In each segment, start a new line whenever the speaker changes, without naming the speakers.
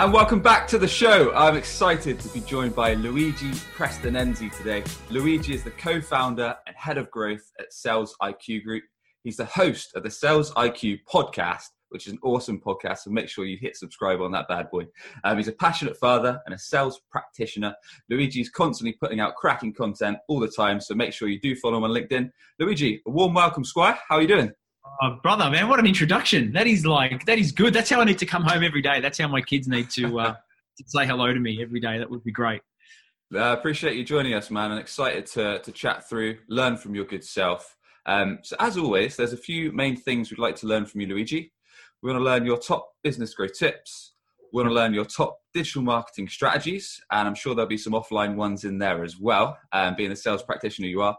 And welcome back to the show. I'm excited to be joined by Luigi Prestinenzi today. Luigi is the co founder and head of growth at Sales IQ Group. He's the host of the Sales IQ podcast, which is an awesome podcast. So make sure you hit subscribe on that bad boy. Um, he's a passionate father and a sales practitioner. Luigi is constantly putting out cracking content all the time. So make sure you do follow him on LinkedIn. Luigi, a warm welcome, Squire. How are you doing?
Oh, brother, man, what an introduction. That is like, that is good. That's how I need to come home every day. That's how my kids need to, uh, to say hello to me every day. That would be great.
I uh, appreciate you joining us, man. I'm excited to, to chat through, learn from your good self. Um, so, as always, there's a few main things we'd like to learn from you, Luigi. We want to learn your top business growth tips. We want to learn your top digital marketing strategies, and I'm sure there'll be some offline ones in there as well. Um, being a sales practitioner, you are.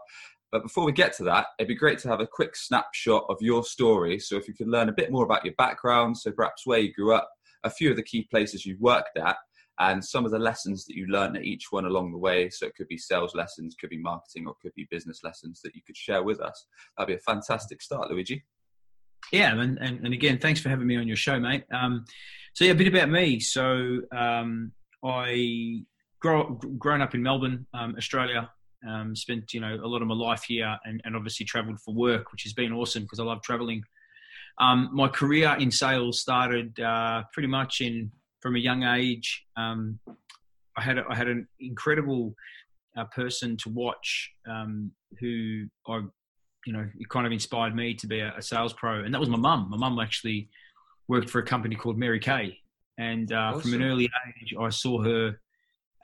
But before we get to that, it'd be great to have a quick snapshot of your story. So if you could learn a bit more about your background, so perhaps where you grew up, a few of the key places you've worked at, and some of the lessons that you learned at each one along the way. So it could be sales lessons, could be marketing, or could be business lessons that you could share with us. That'd be a fantastic start, Luigi.
Yeah, and, and, and again, thanks for having me on your show, mate. Um, so yeah, a bit about me. So um, I grow, grown up in Melbourne, um, Australia. Um, spent you know a lot of my life here, and, and obviously travelled for work, which has been awesome because I love travelling. Um, my career in sales started uh, pretty much in from a young age. Um, I had I had an incredible uh, person to watch um, who I, you know, it kind of inspired me to be a, a sales pro, and that was my mum. My mum actually worked for a company called Mary Kay, and uh, awesome. from an early age, I saw her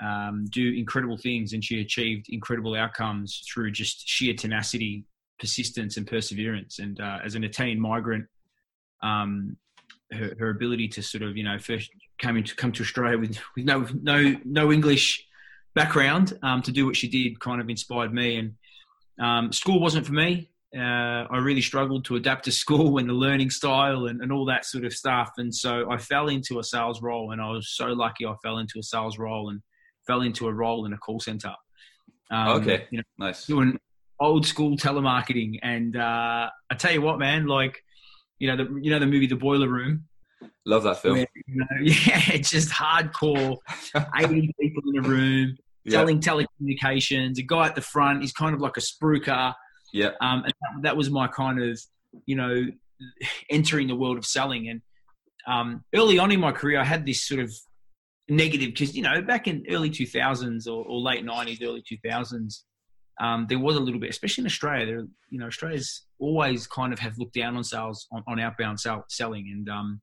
um, do incredible things, and she achieved incredible outcomes through just sheer tenacity, persistence, and perseverance. And uh, as an Italian migrant, um, her, her, ability to sort of you know first came to come to Australia with, with no no no English background um, to do what she did kind of inspired me. And um, school wasn't for me. Uh, I really struggled to adapt to school and the learning style and, and all that sort of stuff. And so I fell into a sales role, and I was so lucky I fell into a sales role and fell into a role in a call center.
Um, okay, you know, nice.
Doing old school telemarketing, and uh, I tell you what, man, like you know the you know the movie The Boiler Room.
Love that film. Where,
you know, yeah, it's just hardcore. Eighty people in a room selling yeah. telecommunications. A guy at the front is kind of like a spruiker.
Yeah.
Um, and that, that, was my kind of, you know, entering the world of selling. And um, early on in my career, I had this sort of negative because you know back in early 2000s or, or late 90s early 2000s um, there was a little bit especially in australia there you know australia's always kind of have looked down on sales on, on outbound sell, selling. And um,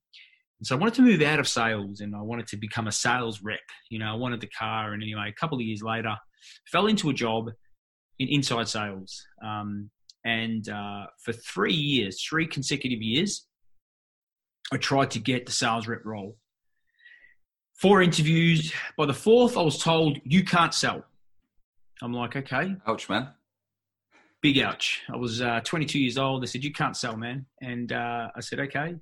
so i wanted to move out of sales and i wanted to become a sales rep. You know i wanted the car and anyway a couple of years later fell into a job in inside sales. Um, and uh, for three years three consecutive years i tried to get the sales rep role four interviews. By the fourth, I was told, you can't sell. I'm like, okay.
Ouch, man.
Big ouch. I was uh, 22 years old. They said, you can't sell, man. And uh, I said, okay.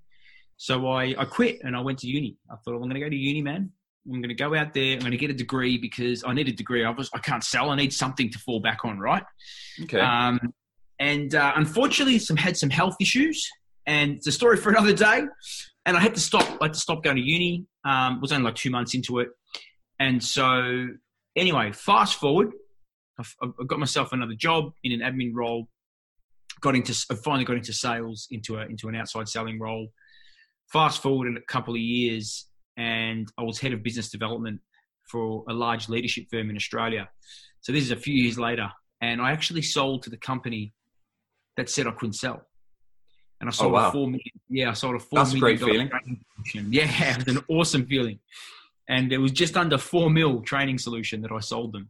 So I, I quit and I went to uni. I thought, well, I'm going to go to uni, man. I'm going to go out there. I'm going to get a degree because I need a degree. I, was, I can't sell. I need something to fall back on, right?
Okay.
Um, and uh, unfortunately, some had some health issues, and it's a story for another day and I had to stop. I had to stop going to uni. Um, was only like two months into it, and so anyway, fast forward, I, I got myself another job in an admin role. Got into, I finally got into sales, into a into an outside selling role. Fast forward in a couple of years, and I was head of business development for a large leadership firm in Australia. So this is a few years later, and I actually sold to the company that said I couldn't sell and I oh, sold oh, wow. a four million. Yeah, I sold a four
That's million a great
feeling. Yeah, it was an awesome feeling, and it was just under four mil training solution that I sold them.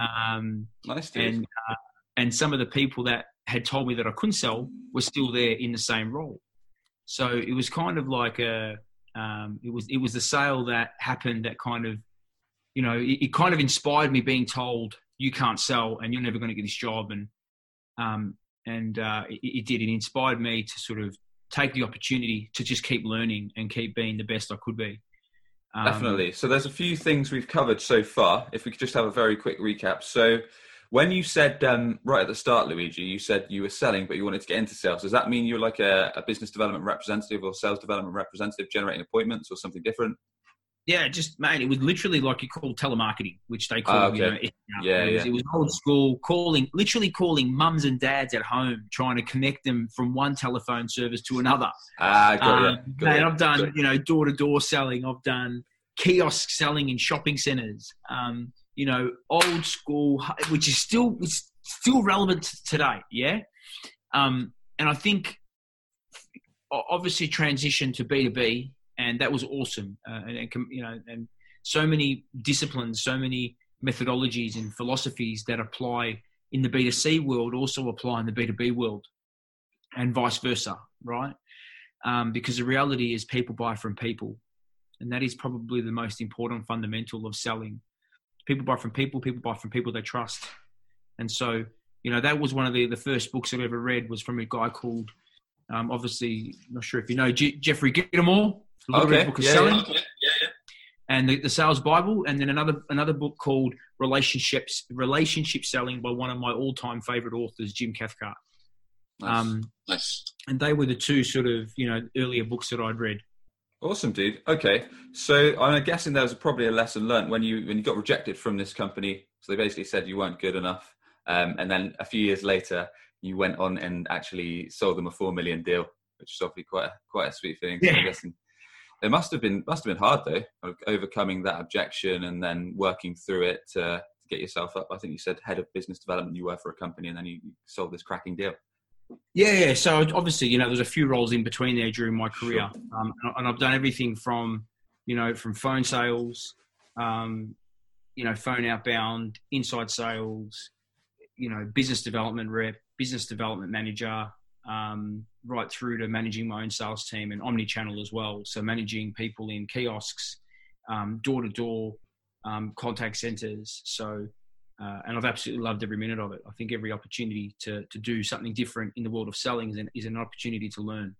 Um,
nice,
dude. and uh, and some of the people that had told me that I couldn't sell were still there in the same role. So it was kind of like a um, it was it was the sale that happened that kind of you know it, it kind of inspired me being told you can't sell and you're never going to get this job. And um, and uh, it, it, did. It inspired me to sort of take the opportunity to just keep learning and keep being the best I could be.
Um, Definitely. So there's a few things we've covered so far. If we could just have a very quick recap. So when you said um, right at the start, Luigi, you said you were selling, but you wanted to get into sales. Does that mean you're like a, a business development representative or sales development representative, generating appointments or something different?
Yeah, just man, it was literally like you call telemarketing, which they call
oh, okay.
you know,
yeah,
it was,
yeah.
it was old school calling, literally calling mums and dads at home, trying to connect them from one telephone service to another.
Ah, got um,
it. Got man, I've done you know door to door selling. I've done kiosk selling in shopping centers. Um, you know, old school, which is still it's still relevant today. Yeah, um, and I think obviously transition to B two B, and that was awesome. Uh, and, and you know, and so many disciplines, so many methodologies and philosophies that apply in the B two C world also apply in the B two B world, and vice versa, right? Um, because the reality is people buy from people, and that is probably the most important fundamental of selling people buy from people people buy from people they trust and so you know that was one of the the first books i ever read was from a guy called um, obviously not sure if you know G- jeffrey gitomer
okay.
book of
yeah,
selling
yeah. Yeah, yeah.
and the, the sales bible and then another another book called relationships relationship selling by one of my all-time favorite authors jim cathcart
nice.
um
nice.
and they were the two sort of you know earlier books that i'd read
Awesome, dude. Okay, so I'm guessing there was probably a lesson learned when you when you got rejected from this company. So they basically said you weren't good enough, um, and then a few years later, you went on and actually sold them a four million deal, which is obviously quite a, quite a sweet feeling.
Yeah.
I'm guessing it must have been must have been hard though, overcoming that objection and then working through it to, to get yourself up. I think you said head of business development you were for a company, and then you sold this cracking deal.
Yeah, yeah. So obviously, you know, there's a few roles in between there during my career, um, and I've done everything from, you know, from phone sales, um, you know, phone outbound, inside sales, you know, business development rep, business development manager, um, right through to managing my own sales team and omni-channel as well. So managing people in kiosks, door to door, contact centers. So uh, and I've absolutely loved every minute of it. I think every opportunity to to do something different in the world of selling is an, is an opportunity to learn.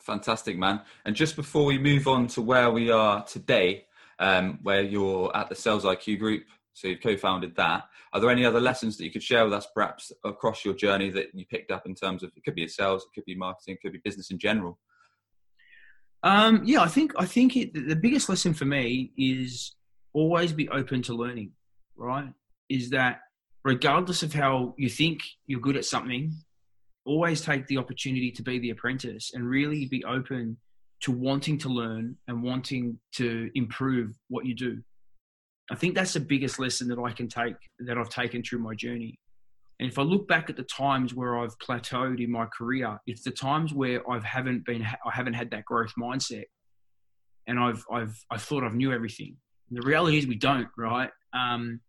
Fantastic, man. And just before we move on to where we are today, um, where you're at the Sales IQ Group, so you've co-founded that. Are there any other lessons that you could share with us, perhaps across your journey that you picked up in terms of it could be sales, it could be marketing, it could be business in general?
Um, yeah, I think I think it, the biggest lesson for me is always be open to learning. Right, is that regardless of how you think you're good at something, always take the opportunity to be the apprentice and really be open to wanting to learn and wanting to improve what you do. I think that's the biggest lesson that I can take that I've taken through my journey. And if I look back at the times where I've plateaued in my career, it's the times where I haven't been, I haven't had that growth mindset, and I've, I've, I thought I've knew everything. And the reality is we don't, right? Um,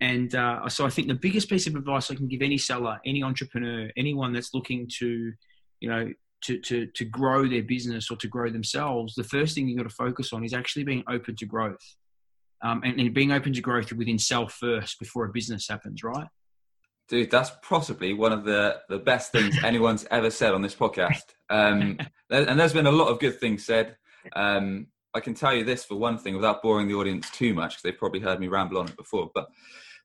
and uh, so I think the biggest piece of advice I can give any seller, any entrepreneur, anyone that's looking to, you know, to, to, to grow their business or to grow themselves, the first thing you've got to focus on is actually being open to growth. Um, and, and being open to growth within self first before a business happens, right?
Dude, that's possibly one of the, the best things anyone's ever said on this podcast. Um, and there's been a lot of good things said. Um, I can tell you this for one thing without boring the audience too much, because they've probably heard me ramble on it before. But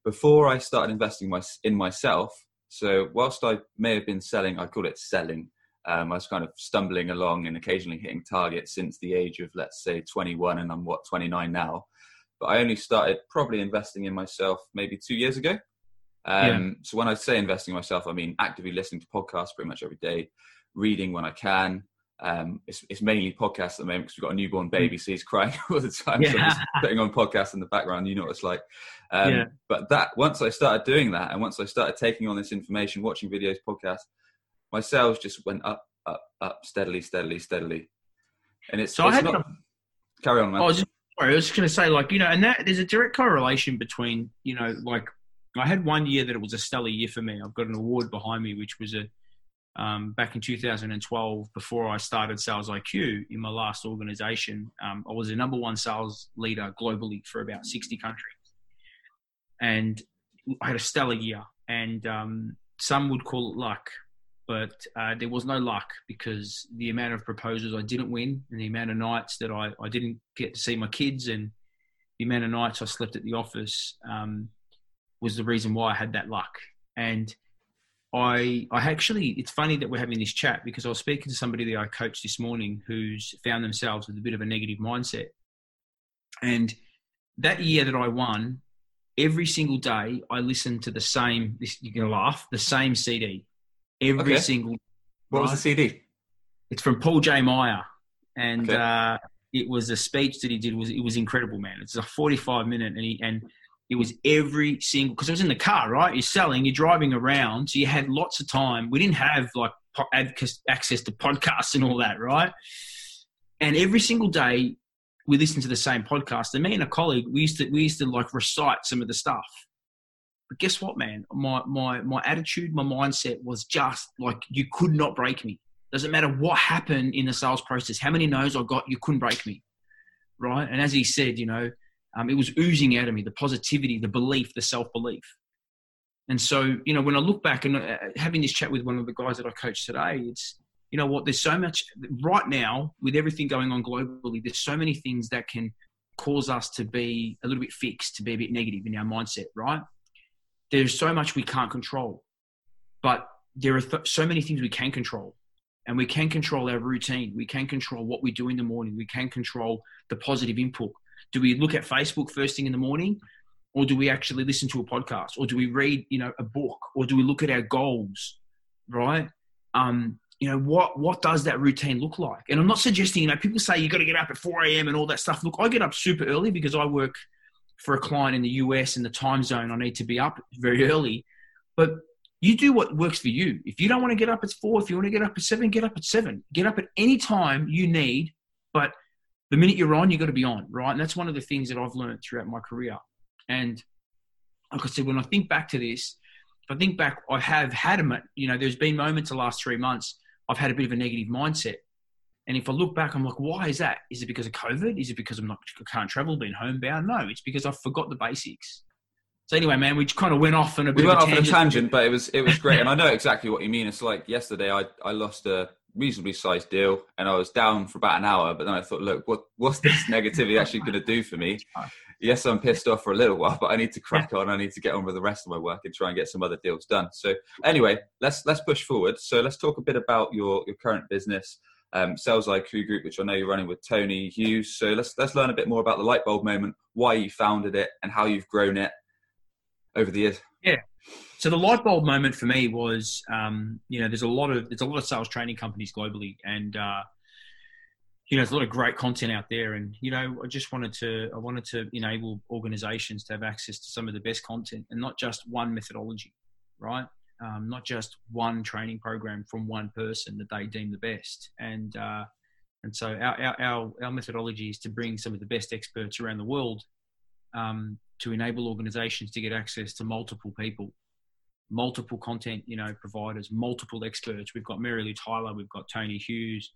before I started investing my, in myself, so whilst I may have been selling, I call it selling. Um, I was kind of stumbling along and occasionally hitting targets since the age of, let's say, 21, and I'm what 29 now. But I only started probably investing in myself maybe two years ago. Um, yeah. So when I say investing in myself, I mean actively listening to podcasts pretty much every day, reading when I can, um, it's, it's, mainly podcasts at the moment because we've got a newborn mm. baby, so he's crying all the time. Yeah. So I'm just putting on podcasts in the background. You know what it's like. Um, yeah. But that once I started doing that, and once I started taking on this information, watching videos, podcasts, my sales just went up, up, up, steadily, steadily, steadily. And it's
so
it's
I had
not,
to,
carry on, man.
I was, just, going to say, like you know, and that there's a direct correlation between you know, like I had one year that it was a stellar year for me. I've got an award behind me, which was a um, back in 2012, before I started Sales IQ in my last organization, um, I was the number one sales leader globally for about 60 countries. And I had a stellar year, and um, some would call it luck, but uh, there was no luck because the amount of proposals I didn't win, and the amount of nights that I, I didn't get to see my kids, and the amount of nights I slept at the office um, was the reason why I had that luck. And I, I actually, it's funny that we're having this chat because I was speaking to somebody that I coached this morning who's found themselves with a bit of a negative mindset. And that year that I won, every single day I listened to the same, you're going to laugh, the same CD. Every okay. single.
What was the CD?
It's from Paul J. Meyer. And okay. uh, it was a speech that he did was it was incredible, man. It's a 45 minute and he, and it was every single because it was in the car, right? You're selling, you're driving around, so you had lots of time. We didn't have like access to podcasts and all that, right? And every single day we listened to the same podcast. And me and a colleague, we used to we used to like recite some of the stuff. But guess what, man? My my my attitude, my mindset was just like you could not break me. Doesn't matter what happened in the sales process, how many no's I got, you couldn't break me, right? And as he said, you know, um, it was oozing out of me the positivity, the belief, the self belief. And so, you know, when I look back and uh, having this chat with one of the guys that I coach today, it's, you know what, there's so much right now with everything going on globally, there's so many things that can cause us to be a little bit fixed, to be a bit negative in our mindset, right? There's so much we can't control, but there are th- so many things we can control. And we can control our routine. We can control what we do in the morning. We can control the positive input. Do we look at Facebook first thing in the morning? Or do we actually listen to a podcast? Or do we read, you know, a book? Or do we look at our goals? Right? Um, you know, what what does that routine look like? And I'm not suggesting, you know, people say you got to get up at 4 a.m. and all that stuff. Look, I get up super early because I work for a client in the US in the time zone. I need to be up very early. But you do what works for you. If you don't want to get up at four, if you want to get up at seven, get up at seven. Get up at any time you need, but the minute you're on, you've got to be on, right? And that's one of the things that I've learned throughout my career. And like I said, when I think back to this, if I think back, I have had a, you know, there's been moments the last three months, I've had a bit of a negative mindset. And if I look back, I'm like, why is that? Is it because of COVID? Is it because I'm not, I can't travel, being homebound? No, it's because I forgot the basics. So anyway, man, we kind of went off on a bit.
We went
off
on a tangent, but it was it was great, and I know exactly what you mean. It's like yesterday, I I lost a reasonably sized deal and I was down for about an hour, but then I thought, look, what what's this negativity actually going to do for me? Yes, I'm pissed off for a little while, but I need to crack on. I need to get on with the rest of my work and try and get some other deals done. So anyway, let's let's push forward. So let's talk a bit about your your current business, um, Sales IQ Group, which I know you're running with Tony Hughes. So let's let's learn a bit more about the light bulb moment, why you founded it, and how you've grown it over the years.
Yeah, so the light bulb moment for me was, um, you know, there's a lot of there's a lot of sales training companies globally, and uh, you know, there's a lot of great content out there. And you know, I just wanted to I wanted to enable organisations to have access to some of the best content, and not just one methodology, right? Um, not just one training program from one person that they deem the best. And uh, and so our, our our methodology is to bring some of the best experts around the world um, to enable organisations to get access to multiple people multiple content, you know, providers, multiple experts. We've got Mary Lou Tyler, we've got Tony Hughes,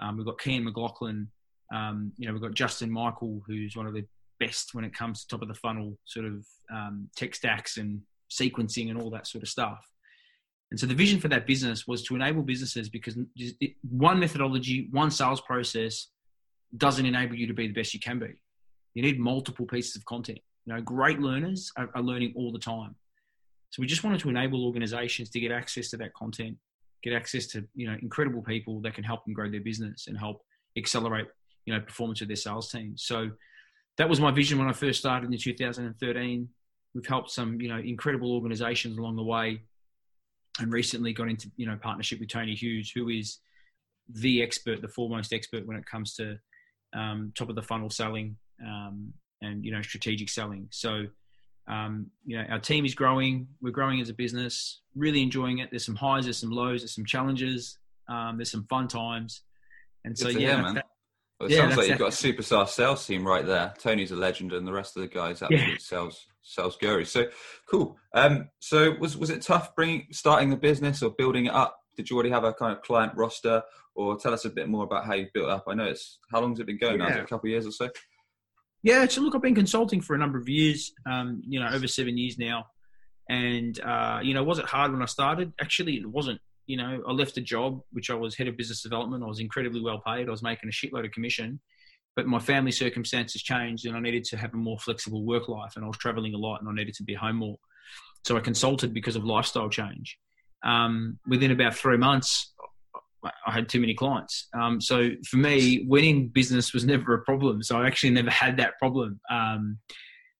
um, we've got Kian McLaughlin, um, you know, we've got Justin Michael, who's one of the best when it comes to top of the funnel sort of um, tech stacks and sequencing and all that sort of stuff. And so the vision for that business was to enable businesses because one methodology, one sales process doesn't enable you to be the best you can be. You need multiple pieces of content. You know, great learners are, are learning all the time. So we just wanted to enable organizations to get access to that content, get access to, you know, incredible people that can help them grow their business and help accelerate, you know, performance of their sales team. So that was my vision when I first started in 2013. We've helped some, you know, incredible organizations along the way and recently got into, you know, partnership with Tony Hughes, who is the expert, the foremost expert when it comes to um, top of the funnel selling um, and, you know, strategic selling. So um, you know, our team is growing. We're growing as a business. Really enjoying it. There's some highs, there's some lows, there's some challenges. Um, there's some fun times. And so, yeah,
hear, man. That, well, it yeah, sounds like you've got a superstar sales team right there. Tony's a legend, and the rest of the guys absolute yeah. sales sales gurus. So cool. Um, so was was it tough bringing starting the business or building it up? Did you already have a kind of client roster, or tell us a bit more about how you built up? I know it's how long has it been going yeah. now? a couple of years or so?
Yeah, so look, I've been consulting for a number of years, um, you know, over seven years now. And uh, you know, was it hard when I started? Actually, it wasn't. You know, I left a job which I was head of business development. I was incredibly well paid. I was making a shitload of commission, but my family circumstances changed, and I needed to have a more flexible work life. And I was traveling a lot, and I needed to be home more. So I consulted because of lifestyle change. Um, within about three months, I had too many clients. Um, so for me, winning business was never a problem. So I actually never had that problem. Um,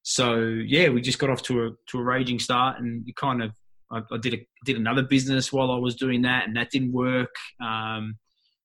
so yeah, we just got off to a to a raging start, and you kind of I, I did a, did another business while I was doing that, and that didn't work. Um,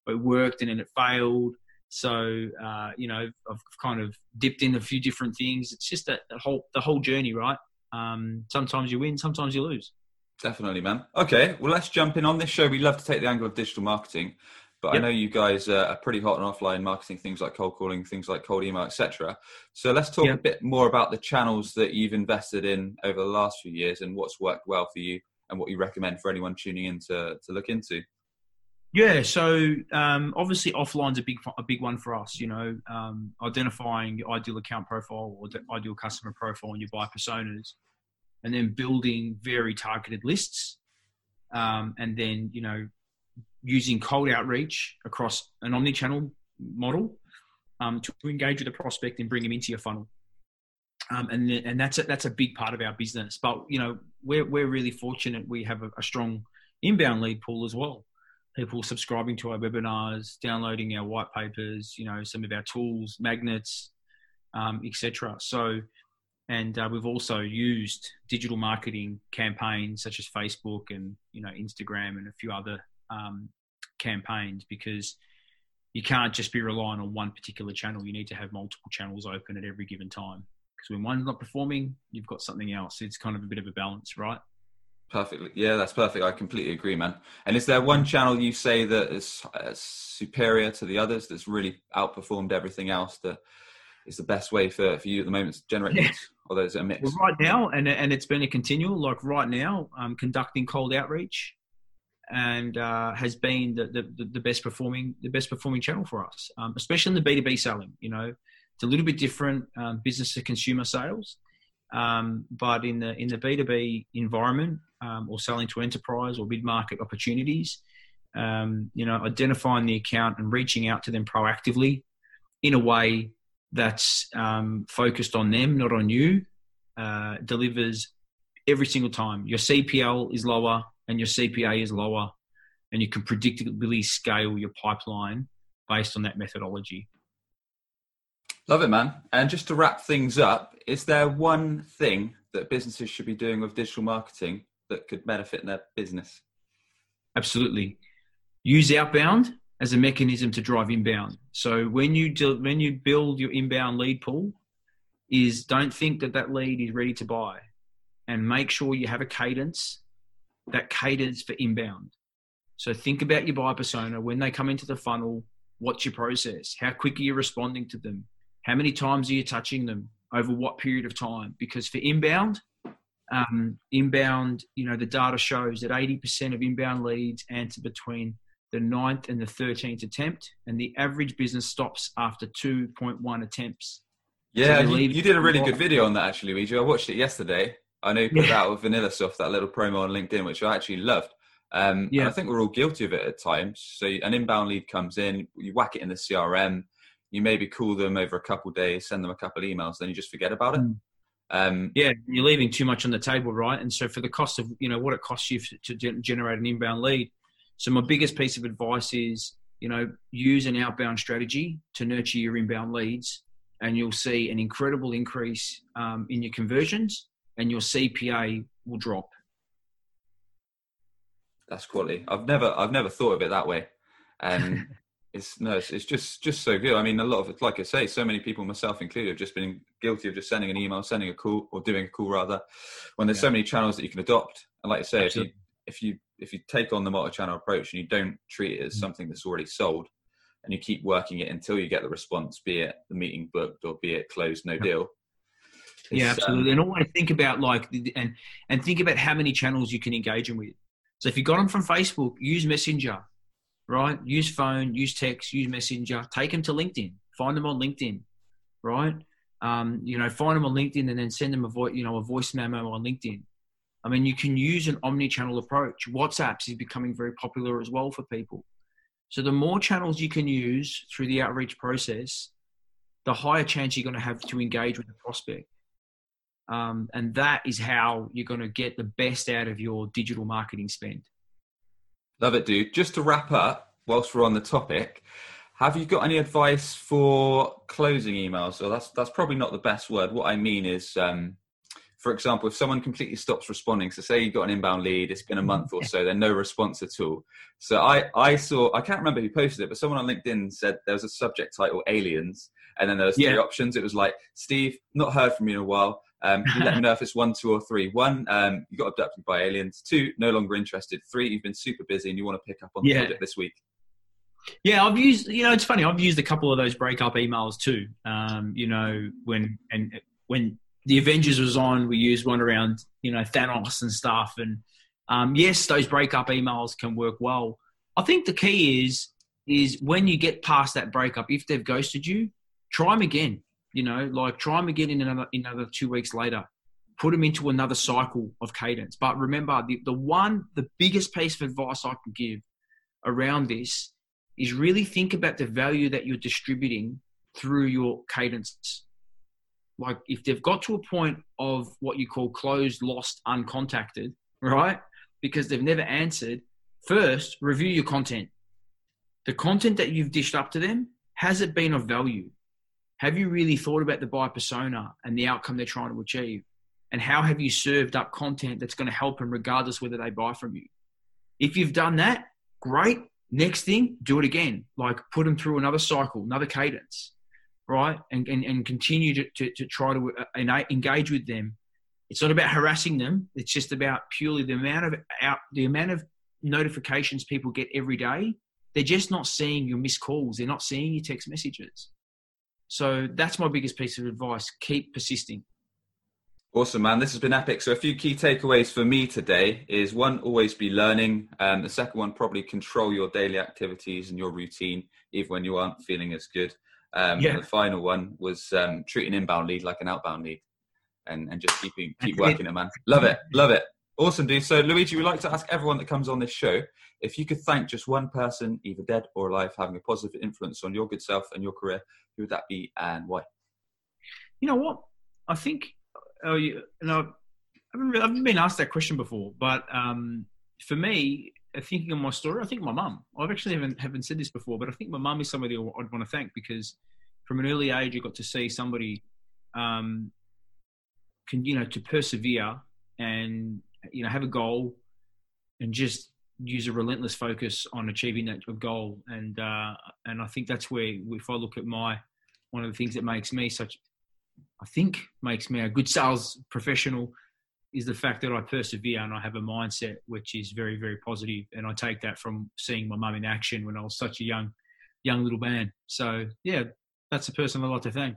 it worked, and then it failed. So uh, you know, I've kind of dipped in a few different things. It's just that, that whole the whole journey, right? Um, sometimes you win, sometimes you lose.
Definitely, man. Okay, well, let's jump in on this show. We love to take the angle of digital marketing, but yep. I know you guys are pretty hot on offline marketing, things like cold calling, things like cold email, etc. So let's talk yep. a bit more about the channels that you've invested in over the last few years and what's worked well for you and what you recommend for anyone tuning in to, to look into.
Yeah, so um, obviously offline's a big a big one for us. You know, um, identifying your ideal account profile or the ideal customer profile and your buyer personas, and then building very targeted lists, um, and then you know using cold outreach across an omni-channel model um, to engage with the prospect and bring them into your funnel. Um, and and that's a, that's a big part of our business. But you know, we're we're really fortunate. We have a, a strong inbound lead pool as well people subscribing to our webinars, downloading our white papers, you know, some of our tools, magnets, um, etc. So, and uh, we've also used digital marketing campaigns such as Facebook and you know Instagram and a few other um, campaigns because you can't just be relying on one particular channel. You need to have multiple channels open at every given time because when one's not performing, you've got something else. It's kind of a bit of a balance, right?
Perfectly. Yeah, that's perfect. I completely agree, man. And is there one channel you say that is uh, superior to the others that's really outperformed everything else that is the best way for, for you at the moment to generate yeah. leads? Or is it a mix?
Well, right now, and, and it's been a continual, like right now, um, conducting cold outreach and uh, has been the, the, the, best performing the best performing channel for us, um, especially in the B2B selling. You know, it's a little bit different um, business to consumer sales. Um, but in the in the B two B environment, um, or selling to enterprise or mid market opportunities, um, you know, identifying the account and reaching out to them proactively in a way that's um, focused on them, not on you, uh, delivers every single time. Your CPL is lower and your CPA is lower, and you can predictably scale your pipeline based on that methodology.
Love it, man. And just to wrap things up, is there one thing that businesses should be doing with digital marketing that could benefit their business?
Absolutely. Use outbound as a mechanism to drive inbound. So when you do, when you build your inbound lead pool, is don't think that that lead is ready to buy, and make sure you have a cadence that caters for inbound. So think about your buyer persona when they come into the funnel. What's your process? How quick are you responding to them? How many times are you touching them? Over what period of time? Because for inbound, um, inbound, you know, the data shows that 80% of inbound leads answer between the ninth and the 13th attempt, and the average business stops after 2.1 attempts.
Yeah, so you, you, did a really good video on that actually, Luigi. I watched it yesterday. I know you put yeah. out with VanillaSoft, that little promo on LinkedIn, which I actually loved. Um, yeah. I think we're all guilty of it at times. So an inbound lead comes in, you whack it in the CRM, you maybe call them over a couple days, send them a couple of emails, then you just forget about it. Mm.
Um, yeah, you're leaving too much on the table, right? And so for the cost of you know what it costs you to generate an inbound lead. So my biggest piece of advice is you know use an outbound strategy to nurture your inbound leads, and you'll see an incredible increase um, in your conversions, and your CPA will drop.
That's quality. I've never I've never thought of it that way, and it's no, it's, it's, just just so good. I mean, a lot of it, like I say, so many people, myself included, have just been guilty of just sending an email, sending a call, or doing a call rather. When there's yeah. so many channels that you can adopt, and like I say, Absolutely. if you if you if you take on the multi-channel approach and you don't treat it as mm-hmm. something that's already sold, and you keep working it until you get the response, be it the meeting booked or be it closed, no deal.
Yeah, absolutely. Um, and always think about like and and think about how many channels you can engage them with. So if you got them from Facebook, use Messenger right? Use phone, use text, use messenger. Take them to LinkedIn. Find them on LinkedIn, right? Um, you know, find them on LinkedIn and then send them a voice, you know, a voice memo on LinkedIn. I mean, you can use an omni-channel approach. WhatsApps is becoming very popular as well for people. So the more channels you can use through the outreach process, the higher chance you're going to have to engage with the prospect. Um, and that is how you're going to get the best out of your digital marketing spend.
Love it, dude. Just to wrap up, whilst we're on the topic, have you got any advice for closing emails? So that's that's probably not the best word. What I mean is, um, for example, if someone completely stops responding, so say you got an inbound lead, it's been a month or so, then no response at all. So I I saw I can't remember who posted it, but someone on LinkedIn said there was a subject title aliens, and then there was three yeah. options. It was like Steve, not heard from you in a while. Um, you let me know if it's one, two, or three. One, um, you got abducted by aliens. Two, no longer interested. Three, you've been super busy and you want to pick up on the yeah. project this week.
Yeah, I've used. You know, it's funny. I've used a couple of those breakup emails too. Um, you know, when and when the Avengers was on, we used one around you know Thanos and stuff. And um, yes, those breakup emails can work well. I think the key is is when you get past that breakup, if they've ghosted you, try them again. You know, like try them again in another in another two weeks later. Put them into another cycle of cadence. But remember, the, the one, the biggest piece of advice I can give around this is really think about the value that you're distributing through your cadence. Like if they've got to a point of what you call closed, lost, uncontacted, right? Because they've never answered, first review your content. The content that you've dished up to them, has it been of value? Have you really thought about the buyer persona and the outcome they're trying to achieve? And how have you served up content that's going to help them regardless whether they buy from you? If you've done that, great. Next thing, do it again. Like put them through another cycle, another cadence, right? And, and, and continue to, to, to try to uh, engage with them. It's not about harassing them. It's just about purely the amount of out, the amount of notifications people get every day. They're just not seeing your missed calls. They're not seeing your text messages. So that's my biggest piece of advice. Keep persisting.
Awesome, man. This has been epic. So, a few key takeaways for me today is one, always be learning. Um, the second one, probably control your daily activities and your routine, even when you aren't feeling as good. Um, yeah. And the final one was um, treat an inbound lead like an outbound lead and, and just keeping keep working it, man. Love it. Love it. Awesome, dude. So, Luigi, we like to ask everyone that comes on this show if you could thank just one person, either dead or alive, having a positive influence on your good self and your career, who would that be and why?
You know what? I think oh, you, know, I haven't, I haven't been asked that question before, but um, for me, uh, thinking of my story, I think my mum. I've actually haven't haven't said this before, but I think my mum is somebody I'd want to thank because from an early age, I got to see somebody, um, can you know, to persevere and you know have a goal and just use a relentless focus on achieving that goal. And uh, and I think that's where if I look at my one of the things that makes me such I think makes me a good sales professional is the fact that I persevere and I have a mindset which is very, very positive. And I take that from seeing my mum in action when I was such a young, young little man. So yeah, that's the person I'd like to thank.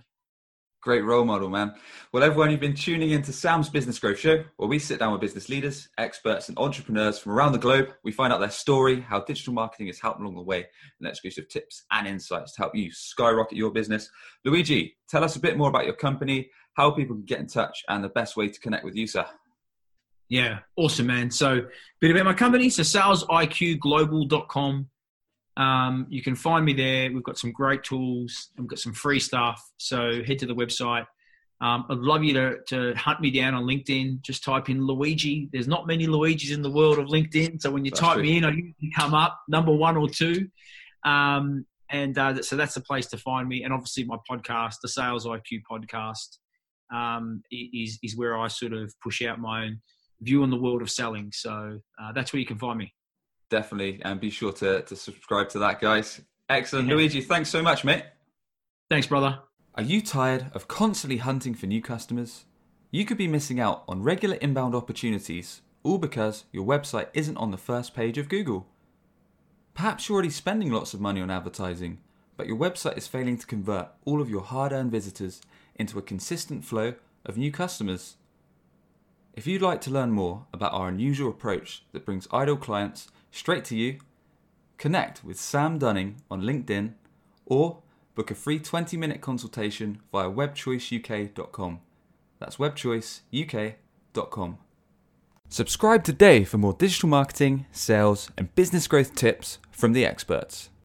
Great role model, man. Well, everyone, you've been tuning into Sam's Business Growth Show, where we sit down with business leaders, experts, and entrepreneurs from around the globe. We find out their story, how digital marketing has helped along the way, and exclusive tips and insights to help you skyrocket your business. Luigi, tell us a bit more about your company, how people can get in touch, and the best way to connect with you, sir.
Yeah, awesome, man. So, a bit about my company. So, salesiqglobal.com um, you can find me there. We've got some great tools. We've got some free stuff. So head to the website. Um, I'd love you to, to hunt me down on LinkedIn. Just type in Luigi. There's not many Luigis in the world of LinkedIn. So when you That's type me in, I usually come up number one or two. Um, and uh, so that's the place to find me. And obviously, my podcast, the Sales IQ podcast, um, is, is where I sort of push out my own view on the world of selling. So uh, that's where you can find me
definitely. And be sure to, to subscribe to that, guys. Excellent. Yeah. Luigi, thanks so much, mate.
Thanks, brother.
Are you tired of constantly hunting for new customers? You could be missing out on regular inbound opportunities, all because your website isn't on the first page of Google. Perhaps you're already spending lots of money on advertising, but your website is failing to convert all of your hard earned visitors into a consistent flow of new customers. If you'd like to learn more about our unusual approach that brings idle clients straight to you, connect with Sam Dunning on LinkedIn or book a free 20 minute consultation via webchoiceuk.com. That's webchoiceuk.com. Subscribe today for more digital marketing, sales, and business growth tips from the experts.